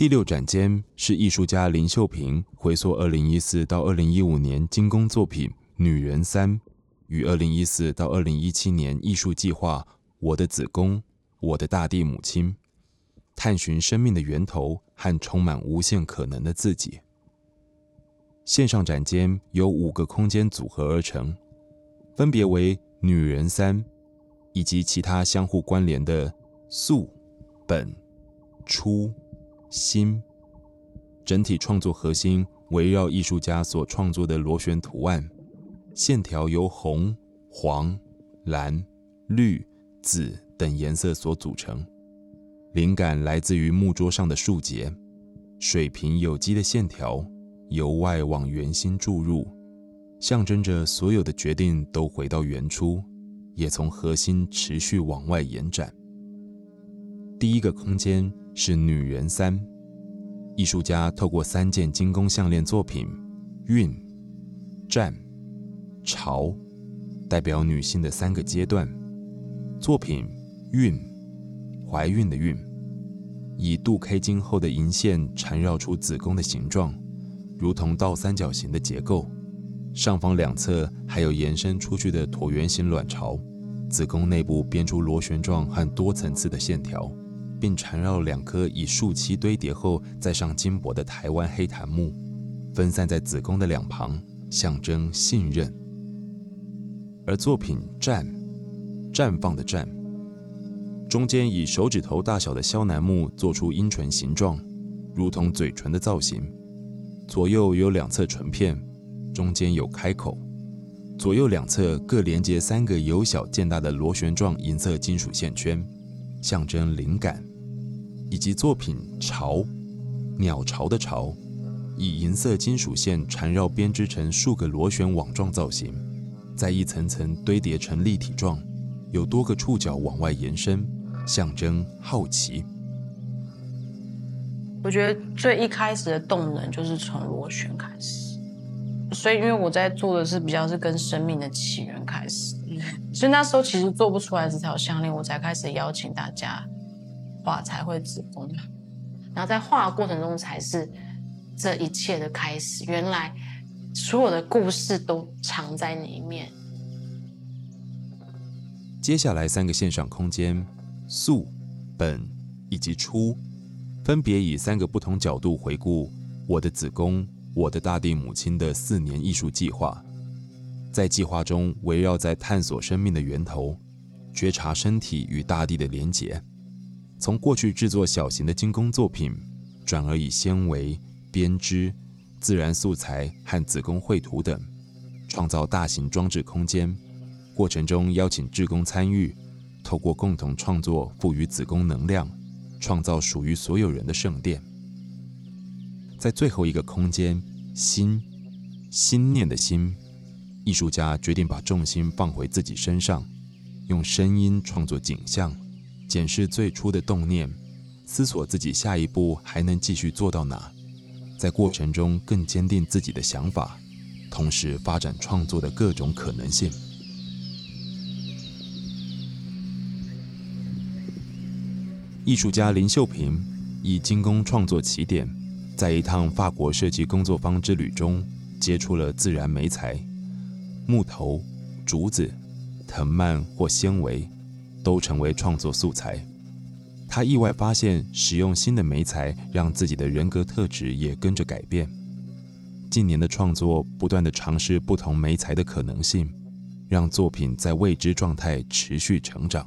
第六展间是艺术家林秀萍回溯二零一四到二零一五年精工作品《女人三》与二零一四到二零一七年艺术计划《我的子宫，我的大地母亲》，探寻生命的源头和充满无限可能的自己。线上展间由五个空间组合而成，分别为《女人三》以及其他相互关联的素、本、初。心，整体创作核心围绕艺术家所创作的螺旋图案，线条由红、黄、蓝、绿、紫等颜色所组成。灵感来自于木桌上的树节，水平有机的线条由外往圆心注入，象征着所有的决定都回到原初，也从核心持续往外延展。第一个空间。是女人三，艺术家透过三件金工项链作品，蕴、战、潮，代表女性的三个阶段。作品蕴，怀孕的孕，以镀 K 金后的银线缠绕出子宫的形状，如同倒三角形的结构。上方两侧还有延伸出去的椭圆形卵巢，子宫内部编出螺旋状和多层次的线条。并缠绕两颗以树漆堆叠后再上金箔的台湾黑檀木，分散在子宫的两旁，象征信任。而作品绽，绽放的绽，中间以手指头大小的肖楠木做出阴唇形状，如同嘴唇的造型。左右有两侧唇片，中间有开口，左右两侧各连接三个由小见大的螺旋状银色金属线圈，象征灵感。以及作品巢，鸟巢的巢，以银色金属线缠绕编织成数个螺旋网状造型，再一层层堆叠成立体状，有多个触角往外延伸，象征好奇。我觉得最一开始的动能就是从螺旋开始，所以因为我在做的是比较是跟生命的起源开始，所以那时候其实做不出来这条项链，我才开始邀请大家。画才会子宫，然后在画的过程中才是这一切的开始。原来所有的故事都藏在里面。接下来三个线上空间，素、本以及初，分别以三个不同角度回顾我的子宫、我的大地母亲的四年艺术计划。在计划中，围绕在探索生命的源头，觉察身体与大地的连结。从过去制作小型的精工作品，转而以纤维、编织、自然素材和子宫绘图等，创造大型装置空间。过程中邀请志工参与，透过共同创作赋予子宫能量，创造属于所有人的圣殿。在最后一个空间，心，心念的心，艺术家决定把重心放回自己身上，用声音创作景象。检视最初的动念，思索自己下一步还能继续做到哪，在过程中更坚定自己的想法，同时发展创作的各种可能性。艺术家林秀萍以精工创作起点，在一趟法国设计工作坊之旅中，接触了自然媒材，木头、竹子、藤蔓或纤维。都成为创作素材。他意外发现，使用新的媒材，让自己的人格特质也跟着改变。近年的创作，不断的尝试不同媒材的可能性，让作品在未知状态持续成长。